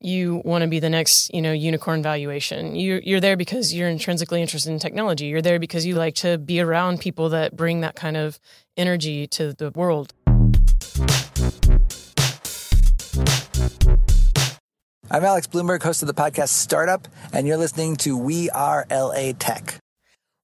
you want to be the next, you know, unicorn valuation. You're you're there because you're intrinsically interested in technology. You're there because you like to be around people that bring that kind of energy to the world. I'm Alex Blumberg, host of the podcast Startup, and you're listening to We Are LA Tech.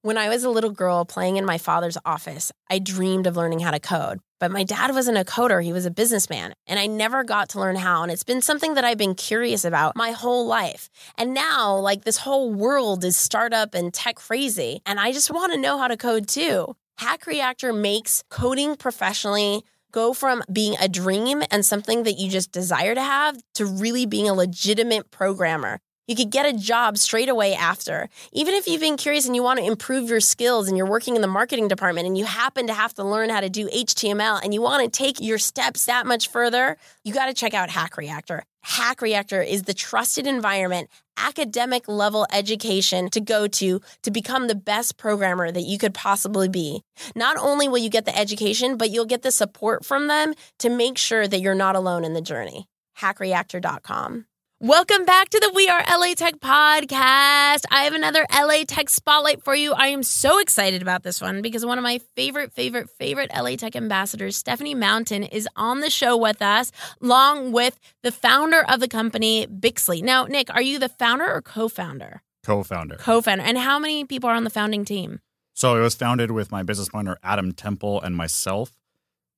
When I was a little girl playing in my father's office, I dreamed of learning how to code. But my dad wasn't a coder, he was a businessman, and I never got to learn how. And it's been something that I've been curious about my whole life. And now, like, this whole world is startup and tech crazy, and I just want to know how to code too. Hack Reactor makes coding professionally go from being a dream and something that you just desire to have to really being a legitimate programmer. You could get a job straight away after. Even if you've been curious and you want to improve your skills and you're working in the marketing department and you happen to have to learn how to do HTML and you want to take your steps that much further, you got to check out Hack Reactor. Hack Reactor is the trusted environment, academic level education to go to to become the best programmer that you could possibly be. Not only will you get the education, but you'll get the support from them to make sure that you're not alone in the journey. Hackreactor.com. Welcome back to the We Are LA Tech podcast. I have another LA Tech spotlight for you. I am so excited about this one because one of my favorite, favorite, favorite LA Tech ambassadors, Stephanie Mountain, is on the show with us, along with the founder of the company, Bixly. Now, Nick, are you the founder or co founder? Co founder. Co founder. And how many people are on the founding team? So it was founded with my business partner, Adam Temple, and myself.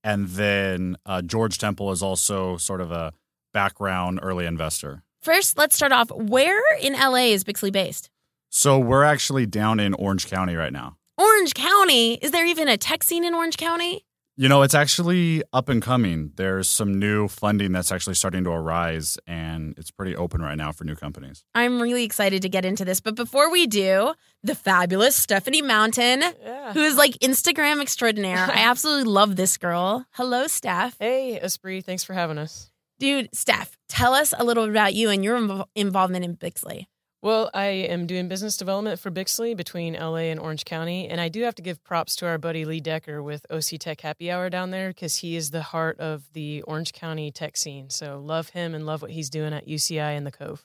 And then uh, George Temple is also sort of a background early investor. First, let's start off. Where in LA is Bixly based? So we're actually down in Orange County right now. Orange County? Is there even a tech scene in Orange County? You know, it's actually up and coming. There's some new funding that's actually starting to arise, and it's pretty open right now for new companies. I'm really excited to get into this. But before we do, the fabulous Stephanie Mountain, Yeah. who is like Instagram extraordinaire. I absolutely love this girl. Hello, Steph. Hey, Espree, thanks for having us. Dude, Steph, tell us a little about you and your invo- involvement in Bixly. Well, I am doing business development for Bixly between LA and Orange County, and I do have to give props to our buddy Lee Decker with OC Tech Happy Hour down there because he is the heart of the Orange County tech scene. So love him and love what he's doing at UCI and the Cove.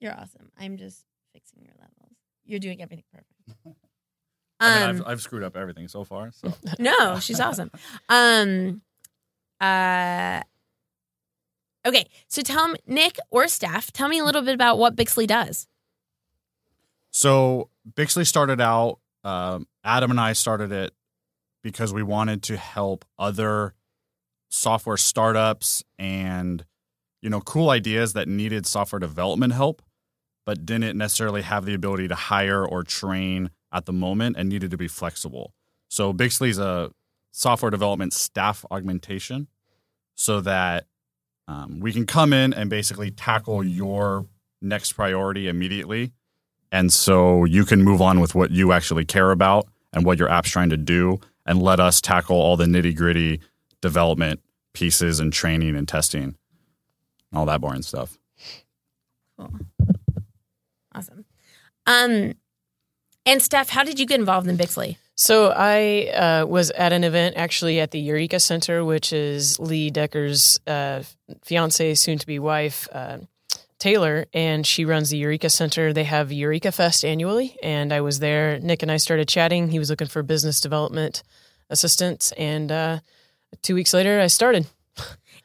You're awesome. I'm just fixing your levels. You're doing everything perfect. I mean, Um, I've, I've screwed up everything so far. So No, she's awesome. Um uh Okay, so tell me Nick or Steph, tell me a little bit about what Bixly does. So Bixly started out. Um, Adam and I started it because we wanted to help other software startups and you know cool ideas that needed software development help, but didn't necessarily have the ability to hire or train at the moment and needed to be flexible. So Bixly's a software development staff augmentation, so that um, we can come in and basically tackle your next priority immediately and so you can move on with what you actually care about and what your app's trying to do, and let us tackle all the nitty gritty development pieces and training and testing, all that boring stuff. Cool. Awesome. Um and Steph, how did you get involved in Bixly? So I uh, was at an event actually at the Eureka Center, which is Lee Decker's uh, fiance, soon to be wife, uh, Taylor, and she runs the Eureka Center. They have Eureka Fest annually, and I was there. Nick and I started chatting. He was looking for business development assistants, and uh, two weeks later, I started.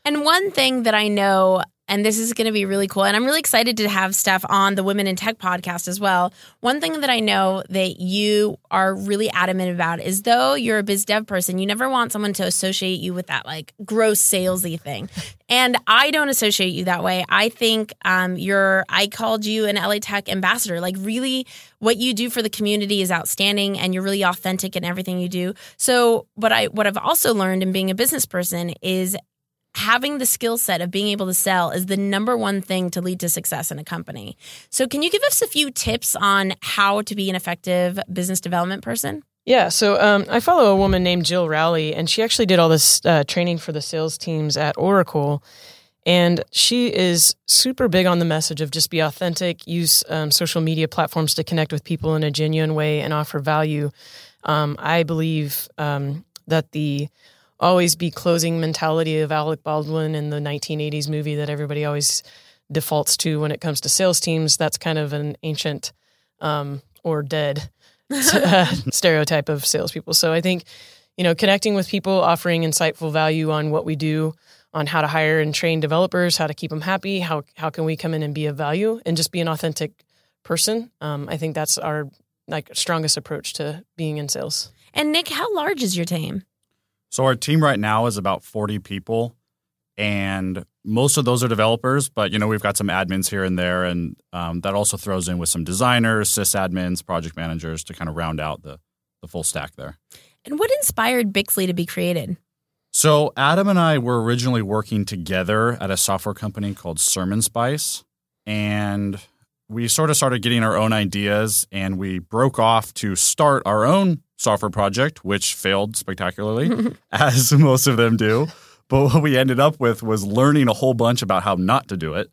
And one thing that I know, and this is going to be really cool, and I'm really excited to have Steph on the Women in Tech podcast as well. One thing that I know that you are really adamant about is though you're a biz dev person, you never want someone to associate you with that like gross salesy thing. And I don't associate you that way. I think um, you're, I called you an LA Tech ambassador. Like, really, what you do for the community is outstanding and you're really authentic in everything you do. So, but I, what I've also learned in being a business person is having the skill set of being able to sell is the number one thing to lead to success in a company. So, can you give us a few tips on how to be an effective business development person? Yeah, so um, I follow a woman named Jill Rowley, and she actually did all this uh, training for the sales teams at Oracle. And she is super big on the message of just be authentic, use um, social media platforms to connect with people in a genuine way and offer value. Um, I believe um, that the always be closing mentality of Alec Baldwin in the 1980s movie that everybody always defaults to when it comes to sales teams, that's kind of an ancient um, or dead uh, stereotype of salespeople. So I think, you know, connecting with people, offering insightful value on what we do on how to hire and train developers, how to keep them happy, how how can we come in and be of value, and just be an authentic person. Um, I think that's our like strongest approach to being in sales. And Nick, how large is your team? So our team right now is about 40 people, and most of those are developers. But you know, we've got some admins here and there, and um, that also throws in with some designers, sysadmins, project managers to kind of round out the the full stack there. And what inspired Bixly to be created? So Adam and I were originally working together at a software company called Sermon Spice, and we sort of started getting our own ideas, and we broke off to start our own software project, which failed spectacularly, as most of them do. But what we ended up with was learning a whole bunch about how not to do it,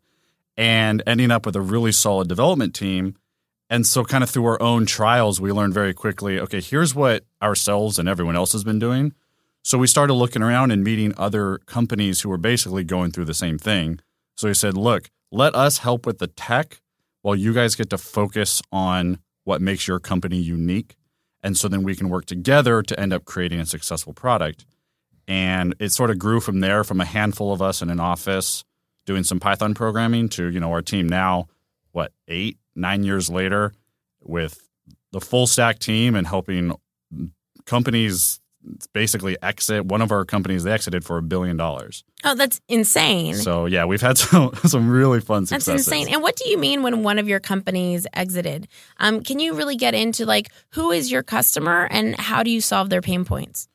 and ending up with a really solid development team. And so, kind of through our own trials, we learned very quickly okay, here's what ourselves and everyone else has been doing so we started looking around and meeting other companies who were basically going through the same thing. So we said, look, let us help with the tech while you guys get to focus on what makes your company unique. And so then we can work together to end up creating a successful product. And it sort of grew from there from a handful of us in an office doing some Python programming to, you know, our team now, what, eight, nine years later with the full stack team and helping companies basically exit one of our companies they exited for a billion dollars Oh, that's insane. so yeah we've had some some really fun That's successes insane. And what do you mean when one of your companies exited? Um, can you really get into like who is your customer and how do you solve their pain points?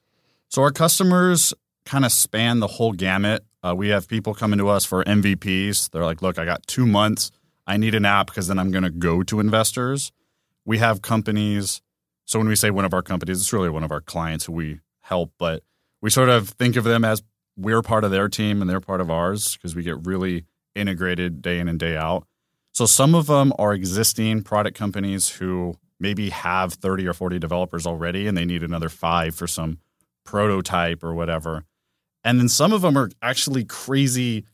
so our customers kind of span the whole gamut uh, we have people coming to us for mvps they're like look i got two months i need an app because then i'm going to go to investors we have companies so when we say one of our companies it's really one of our clients who we help but we sort of think of them as we're part of their team and they're part of ours because we get really integrated day in and day out. So some of them are existing product companies who maybe have 30 or 40 developers already and they need another five for some prototype or whatever. And then some of them are actually crazy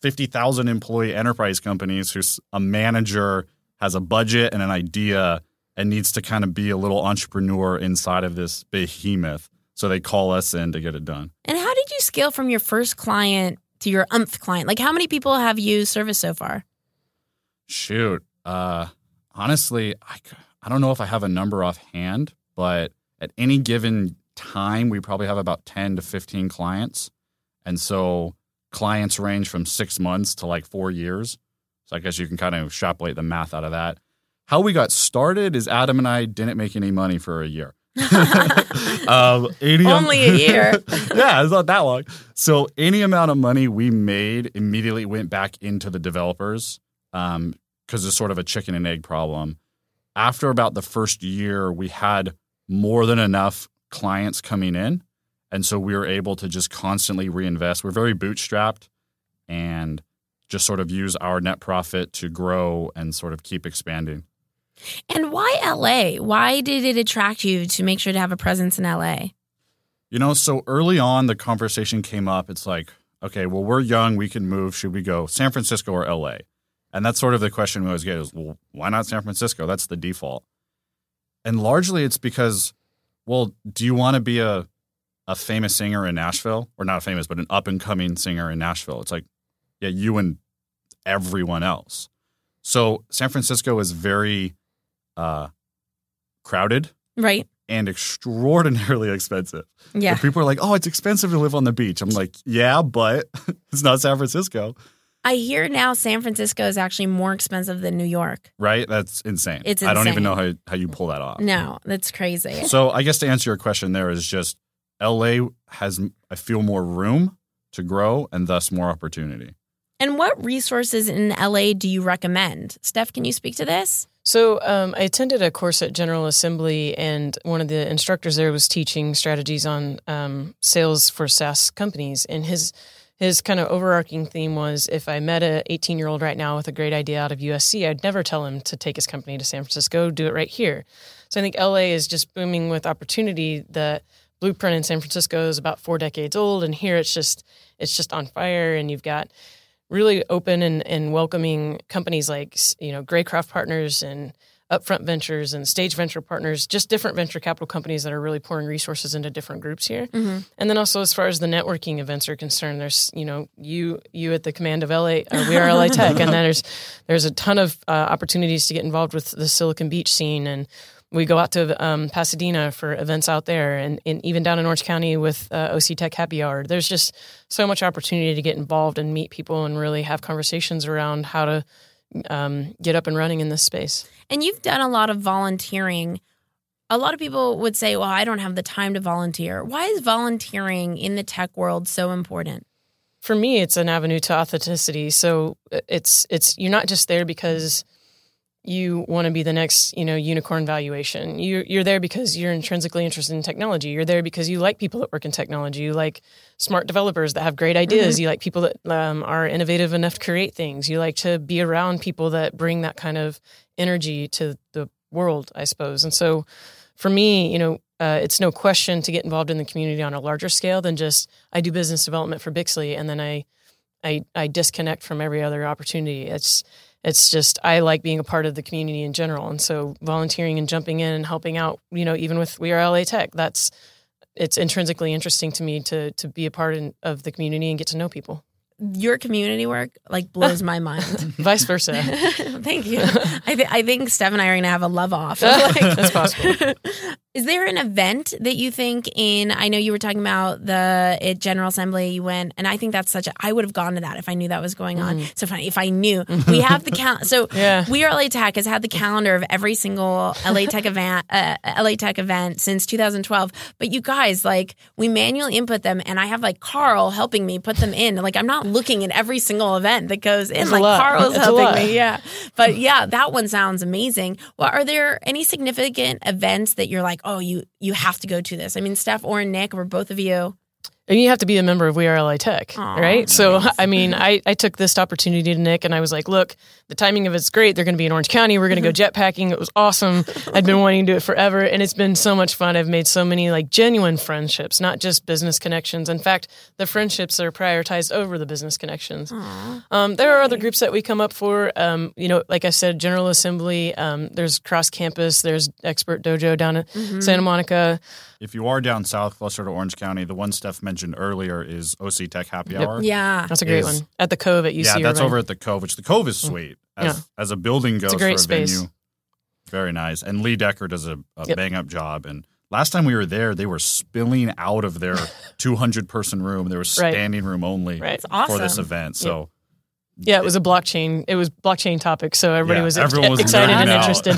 50,000 employee enterprise companies who's a manager has a budget and an idea and needs to kind of be a little entrepreneur inside of this behemoth. So they call us in to get it done. And how did you scale from your first client to your umph client? Like how many people have you service so far? Shoot. Uh, honestly, I I don't know if I have a number offhand, but at any given time, we probably have about 10 to 15 clients. And so clients range from six months to like four years. So I guess you can kind of extrapolate the math out of that. How we got started is Adam and I didn't make any money for a year. um, Only a year. yeah, it's not that long. So any amount of money we made immediately went back into the developers because it's sort of a chicken and egg problem. After about the first year, we had more than enough clients coming in. And so we were able to just constantly reinvest. We're very bootstrapped and just sort of use our net profit to grow and sort of keep expanding. And why LA? Why did it attract you to make sure to have a presence in LA? You know, so early on, the conversation came up. It's like, okay, well, we're young. We can move. Should we go San Francisco or LA? And that's sort of the question we always get is, well, why not San Francisco? That's the default. And largely it's because, well, do you want to be a, a famous singer in Nashville? Or not famous, but an up and coming singer in Nashville? It's like, yeah, you and everyone else. So San Francisco is very uh, crowded Right. and extraordinarily expensive. Yeah. People are like, "Oh, it's expensive to live on the beach." I'm like, "Yeah, but it's not San Francisco, I hear now San Francisco is actually more expensive than New York. right? That's insane. It's I don't even know how how you pull that off." No, that's crazy. So I guess to answer your question, there is just L.A. has I feel more room, to grow and thus more opportunity. And what resources in LA do you recommend? Steph, can you speak to this? So um, I attended a course at General Assembly, and one of the instructors there was teaching strategies on um, sales for SaaS companies. And his his kind of overarching theme was if I met a 18 year old right now with a great idea out of USC, I'd never tell him to take his company to San Francisco, do it right here. So I think LA is just booming with opportunity. The blueprint in San Francisco is about four decades old, and here it's just it's just on fire, and you've got really open and, and welcoming companies like you know Greycroft Partners and Upfront Ventures and Stage Venture Partners, just different venture capital companies that are really pouring resources into different groups here. Mm-hmm. And then also as far as the networking events are concerned, there's you know you you at the command of LA, uh, we are LA Tech, and then there's there's a ton of uh, opportunities to get involved with the Silicon Beach scene and we go out to um, Pasadena for events out there, and, and, even down in Orange County with uh, OC Tech Happy Hour. There's just so much opportunity to get involved and meet people and really have conversations around how to um, get up and running in this space. And you've done a lot of volunteering. A lot of people would say, "Well, I don't have the time to volunteer." Why is volunteering in the tech world so important? For me, it's an avenue to authenticity. So uh, it's it's you're not just there because you want to be the next, you know, unicorn valuation. You, you're there because you're intrinsically interested in technology. You're there because you like people that work in technology. You like smart developers that have great ideas. Mm-hmm. You like people that um, are innovative enough to create things. You like to be around people that bring that kind of energy to the world, I suppose. And so, for me, you know, uh, it's no question to get involved in the community on a larger scale than just I do business development for Bixly and then I, I, I disconnect from every other opportunity. It's it's just I like being a part of the community in general, and so volunteering and jumping in and helping out, you know, even with We Are LA Tech, that's it's intrinsically interesting to me to to be a part in, of the community and get to know people your community work like blows my mind. Vice versa. Thank you. I, th- I think Steph and I are going to have a love off. Like, That's possible. Is there an event that you think in? I know you were talking about the General Assembly. You went, and I think that's such a. I would have gone to that if I knew that was going on. Mm. So funny if I knew. We have the calendar. So yeah. we are LA Tech has had the calendar of every single LA Tech event, uh, LA Tech event since 2012. But you guys, like, we manually input them, and I have like Carl helping me put them in. Like, I'm not looking at every single event that goes in. It's like Carl's it's helping me. Yeah, but yeah, that one sounds amazing. Well, are there any significant events that you're like? Oh, you you have to go to this. I mean, Steph or Nick, or both of you and you have to be a member of We Are LA Tech, Aww, right? Nice. So, I mean, I, I took this opportunity to Nick and I was like, look, the timing of it's great. They're going to be in Orange County. We're going to go jetpacking. It was awesome. I'd been wanting to do it forever. And it's been so much fun. I've made so many like genuine friendships, not just business connections. In fact, the friendships are prioritized over the business connections. Um, there are other groups that we come up for. Um, you know, like I said, General Assembly, um, there's cross campus, there's Expert Dojo down in mm-hmm. Santa Monica if you are down south, closer to Orange County, the one Steph mentioned earlier is OC Tech Happy Hour. Yeah, that's a great is, one at the Cove at UC. Yeah, that's over at the Cove, which the Cove is mm. sweet as, yeah. as a building goes a for a space. venue. Very nice, and Lee Decker does a, a yep. bang up job. And last time we were there, they were spilling out of their 200 person room. There was standing right. room only right. awesome. for this event. So. Yep yeah, it was a blockchain. It was blockchain topic, so everybody yeah, was, everyone was excited and interested.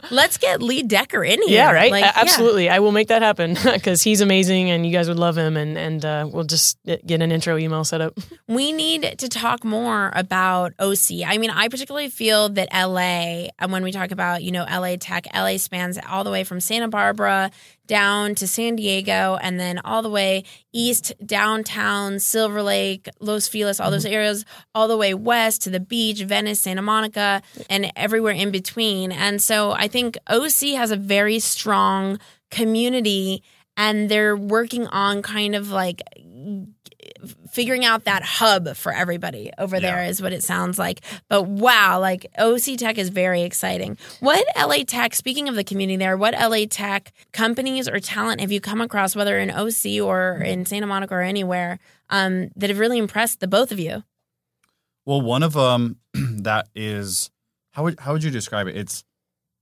Let's get Lee Decker in here. Yeah, right. Like, absolutely, yeah. I will make that happen because he's amazing, and you guys would love him, and and uh, we'll just get an intro email set up. We need to talk more about OC. I mean, I particularly feel that LA, and when we talk about you know LA Tech, LA spans all the way from Santa Barbara down to San Diego and then all the way east, downtown, Silver Lake, Los Feliz, all those mm-hmm. areas, all the way west to the beach, Venice, Santa Monica, and everywhere in between. And so I think OC has a very strong community and they're working on kind of like figuring out that hub for everybody over yeah. there is what it sounds like. But wow, like OC Tech is very exciting. What LA Tech, speaking of the community there, what LA Tech companies or talent have you come across, whether in OC or in Santa Monica or anywhere, um, that have really impressed the both of you? Well, one of them that is how would how would you describe it? It's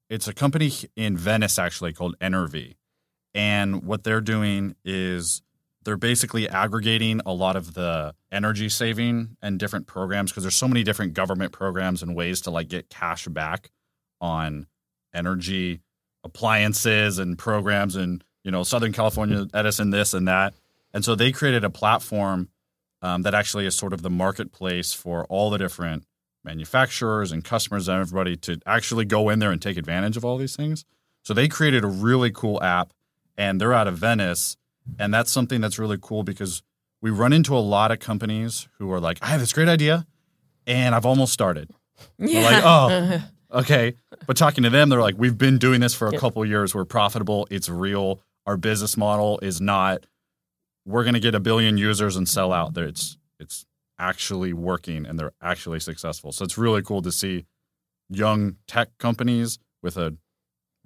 it's a company in Venice actually called Enervee, and what they're doing is they're basically aggregating a lot of the energy saving and different programs because there's so many different government programs and ways to like get cash back on energy appliances and programs and you know Southern California Edison this and that. And so they created a platform um, that actually is sort of the marketplace for all the different manufacturers and customers and everybody to actually go in there and take advantage of all these things. So they created a really cool app and they're out of Venice. And that's something that's really cool because we run into a lot of companies who are like, I have this great idea and I've almost started. Yeah. We're like, oh, okay. But talking to them, they're like, we've been doing this for a yep. couple years. We're profitable. It's real. Our business model is not, we're going to get a billion users and sell out. There, it's it's actually working and they're actually successful. So it's really cool to see young tech companies with a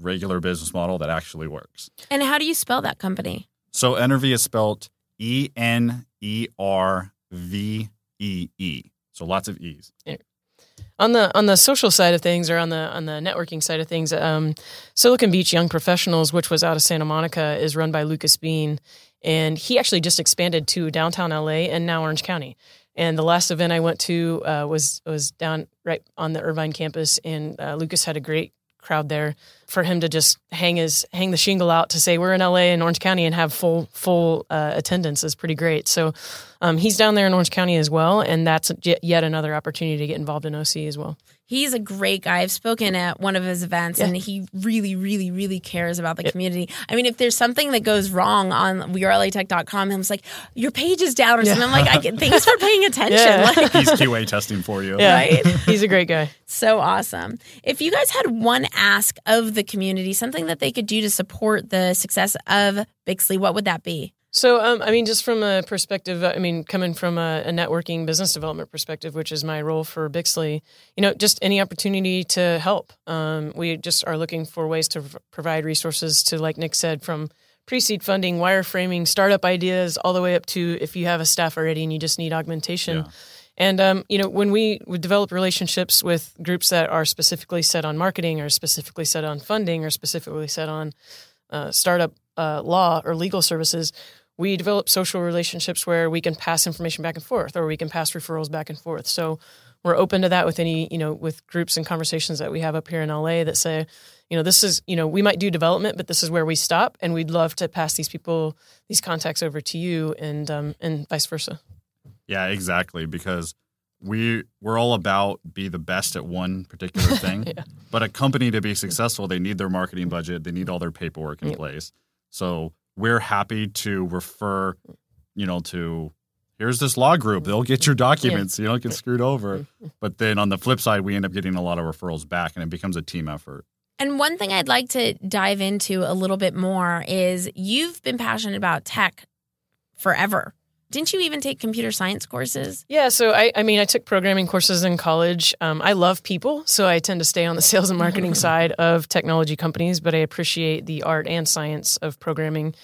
regular business model that actually works. And how do you spell that company? So Enervee is spelled E N E R V E E. So lots of E's. On the on the social side of things, or on the on the networking side of things, um, Silicon Beach Young Professionals, which was out of Santa Monica, is run by Lucas Bean, and he actually just expanded to downtown LA and now Orange County. And the last event I went to uh, was was down right on the Irvine campus, and uh, Lucas had a great crowd there for him to just hang his hang the shingle out to say we're in LA and Orange County and have full full uh, attendance is pretty great. So um, he's down there in Orange County as well, and that's yet another opportunity to get involved in OC as well. He's a great guy. I've spoken at one of his events, yeah. and he really, really, really cares about the yep. community. I mean, if there's something that goes wrong on wearelatech.com, I'm like, your page is down or yeah. something. I'm like, I get, thanks for paying attention. Yeah. Like, He's QA testing for you. Yeah. Right? He's a great guy. So awesome. If you guys had one ask of the community, something that they could do to support the success of Bixly, what would that be? So, um, I mean, just from a perspective, I mean, coming from a, a, networking business development perspective, which is my role for Bixly, you know, just any opportunity to help. Um, we just are looking for ways to provide resources to, like Nick said, from pre-seed funding, wireframing, startup ideas, all the way up to if you have a staff already and you just need augmentation. Yeah. And um, you know, when we develop relationships with groups that are specifically set on marketing, or specifically set on funding, or specifically set on uh, startup uh, law or legal services, we develop social relationships where we can pass information back and forth or we can pass referrals back and forth. So we're open to that with any, you know, with groups and conversations that we have up here in LA that say, you know, this is, you know, we might do development, but this is where we stop, and we'd love to pass these people, these contacts over to you, and um, and vice versa. Yeah, exactly. Because we we're all about be the best at one particular thing, yeah. but a company to be successful, they need their marketing budget, they need all their paperwork in yep. place. So we're happy to refer, you know, to here's this law group. They'll get your documents. Yeah. You don't get screwed over. Mm-hmm. But then on the flip side, we end up getting a lot of referrals back and it becomes a team effort. And one thing I'd like to dive into a little bit more is you've been passionate about tech forever. Didn't you even take computer science courses? Yeah, so I, I mean, I took programming courses in college. Um, I love people, so I tend to stay on the sales and marketing side of technology companies, but I appreciate the art and science of programming.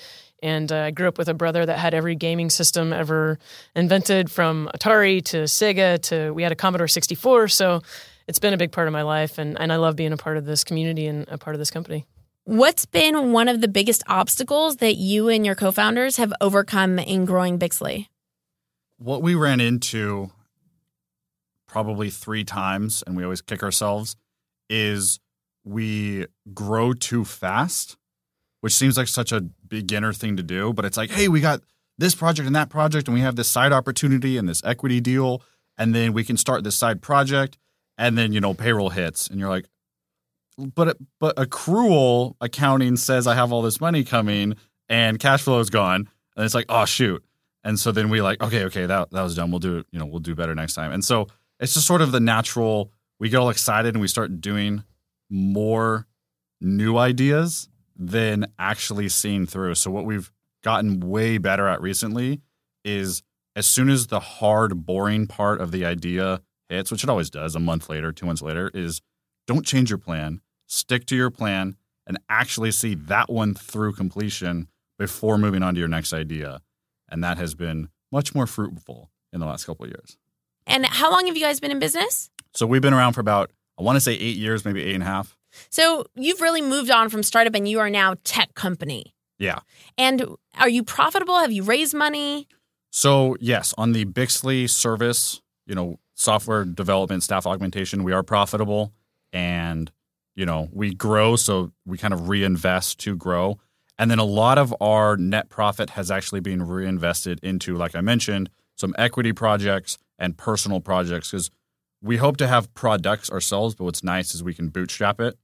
And uh, I grew up with a brother that had every gaming system ever invented from Atari to Sega to we had a Commodore 64. So it's been a big part of my life, and, and I love being a part of this community and a part of this company. What's been one of the biggest obstacles that you and your co founders have overcome in growing Bixly? What we ran into probably three times, and we always kick ourselves, is we grow too fast, which seems like such a beginner thing to do. But it's like, hey, we got this project and that project, and we have this side opportunity and this equity deal, and then we can start this side project, and then, you know, payroll hits, and you're like, but but accrual accounting says I have all this money coming and cash flow is gone, and it's like oh shoot, and so then we like okay okay that that was done. We'll do it. You know we'll do better next time. And so it's just sort of the natural. We get all excited and we start doing more new ideas than actually seeing through. So what we've gotten way better at recently is as soon as the hard, boring part of the idea hits, which it always does a month later, two months later, is don't change your plan stick to your plan, and actually see that one through completion before moving on to your next idea. And that has been much more fruitful in the last couple of years. And how long have you guys been in business? So we've been around for about, I want to say eight years, maybe eight and a half. So you've really moved on from startup and you are now tech company. Yeah. And are you profitable? Have you raised money? So yes, on the Bixly service, you know, software development, staff augmentation, we are profitable. And you know, we grow, so we kind of reinvest to grow. And then a lot of our net profit has actually been reinvested into, like I mentioned, some equity projects, and personal projects because we hope to have products ourselves, but what's nice is we can bootstrap it.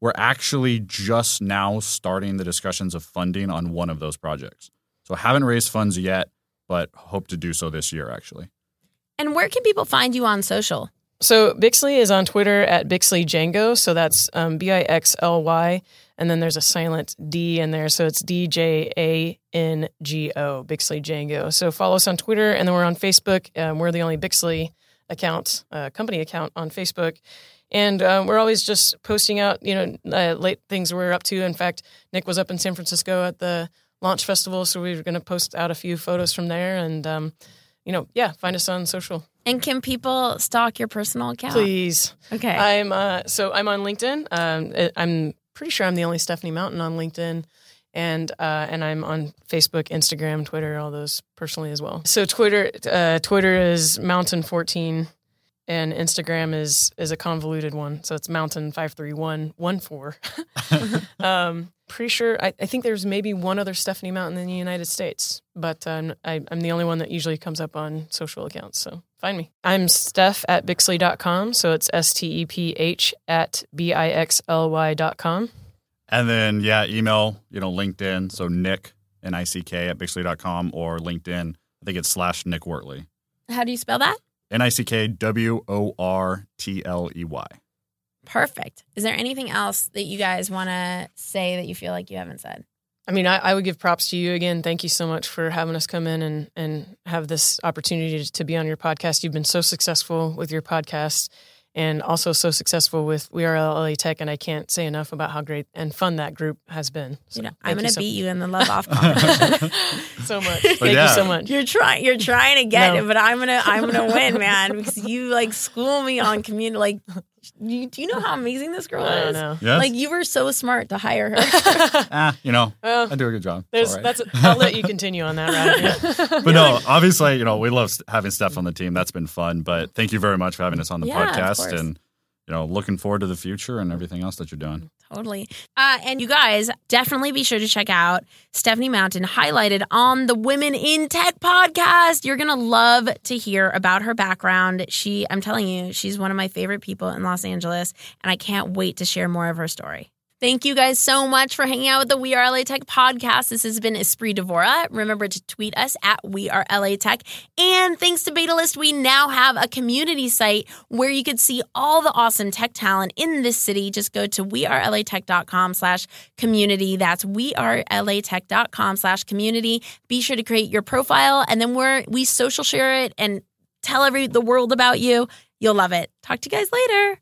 We're actually just now starting the discussions of funding on one of those projects. So haven't raised funds yet, but hope to do so this year actually. And where can people find you on social? So Bixly is on Twitter at Bixly Django. So that's um, B I X L Y, and then there's a silent D in there, so it's D J A N G O Bixly Django. So follow us on Twitter, and then we're on Facebook. Um, we're the only Bixly account, uh, company account on Facebook. And um, we're always just posting out, you know, uh, late things we're up to. In fact, Nick was up in San Francisco at the launch festival, so we are going to post out a few photos from there. And um, you know, yeah, find us on social. And can people stalk your personal account? Please. Okay. I'm uh, so I'm on LinkedIn. Um, I'm pretty sure I'm the only Stephanie Mountain on LinkedIn, and uh, and I'm on Facebook, Instagram, Twitter, all those personally as well. So Twitter, uh, Twitter is Mountain 14 and Instagram is is a convoluted one. So it's Mountain five three one one four. um, pretty sure. I, I, think there's maybe one other Stephanie Mountain in the United States, but uh, I, am the only one that usually comes up on social accounts. So find me. I'm Steph at Bixly.com. So it's S T E P H at B I X L Y.com. And then yeah, email you know LinkedIn. So Nick N I C K at Bixly.com or LinkedIn. I think it's slash Nick Wortley. How do you spell that? N I C K W O R T L E Y. Perfect. Is there anything else that you guys want to say that you feel like you haven't said? I mean, I, I, would give props to you again. Thank you so much for having us come in and, and have this opportunity to be on your podcast. You've been so successful with your podcast and also so successful with We Are LA Tech. And I can't say enough about how great and fun that group has been. So you know, I'm going to so beat you in the love off competition. so much. Thank yeah. you so much. You're trying. You're trying to get no. it, but I'm gonna. I'm gonna win, man, because you like school me on community. Like you, do you know how amazing this girl is? Know. Yes. Like you were so smart to hire her. ah, you know, well, I do a good job. There's, right. that's. A, I'll let you continue on that, right? Yeah. but no, obviously, you know, we love having Steph on the team. That's been fun. But thank you very much for having us on the yeah, podcast, and you know, looking forward to the future and everything else that you're doing. Totally. Uh, and you guys definitely be sure to check out Stephanie Mountain highlighted on the Women in Tech podcast. You're going to love to hear about her background. She, I'm telling you, she's one of my favorite people in Los Angeles, and I can't wait to share more of her story. Thank you guys so much for hanging out with the We Are LA Tech podcast. This has been Espree Devora. Remember to tweet us at We Are LA Tech. And thanks to Betalist, we now have a community site where you could see all the awesome tech talent in this city. Just go to wearelatech.com slash community. That's wearelatech.com slash community. Be sure to create your profile and then we're, we social share it and tell every the world about you. You'll love it. Talk to you guys later.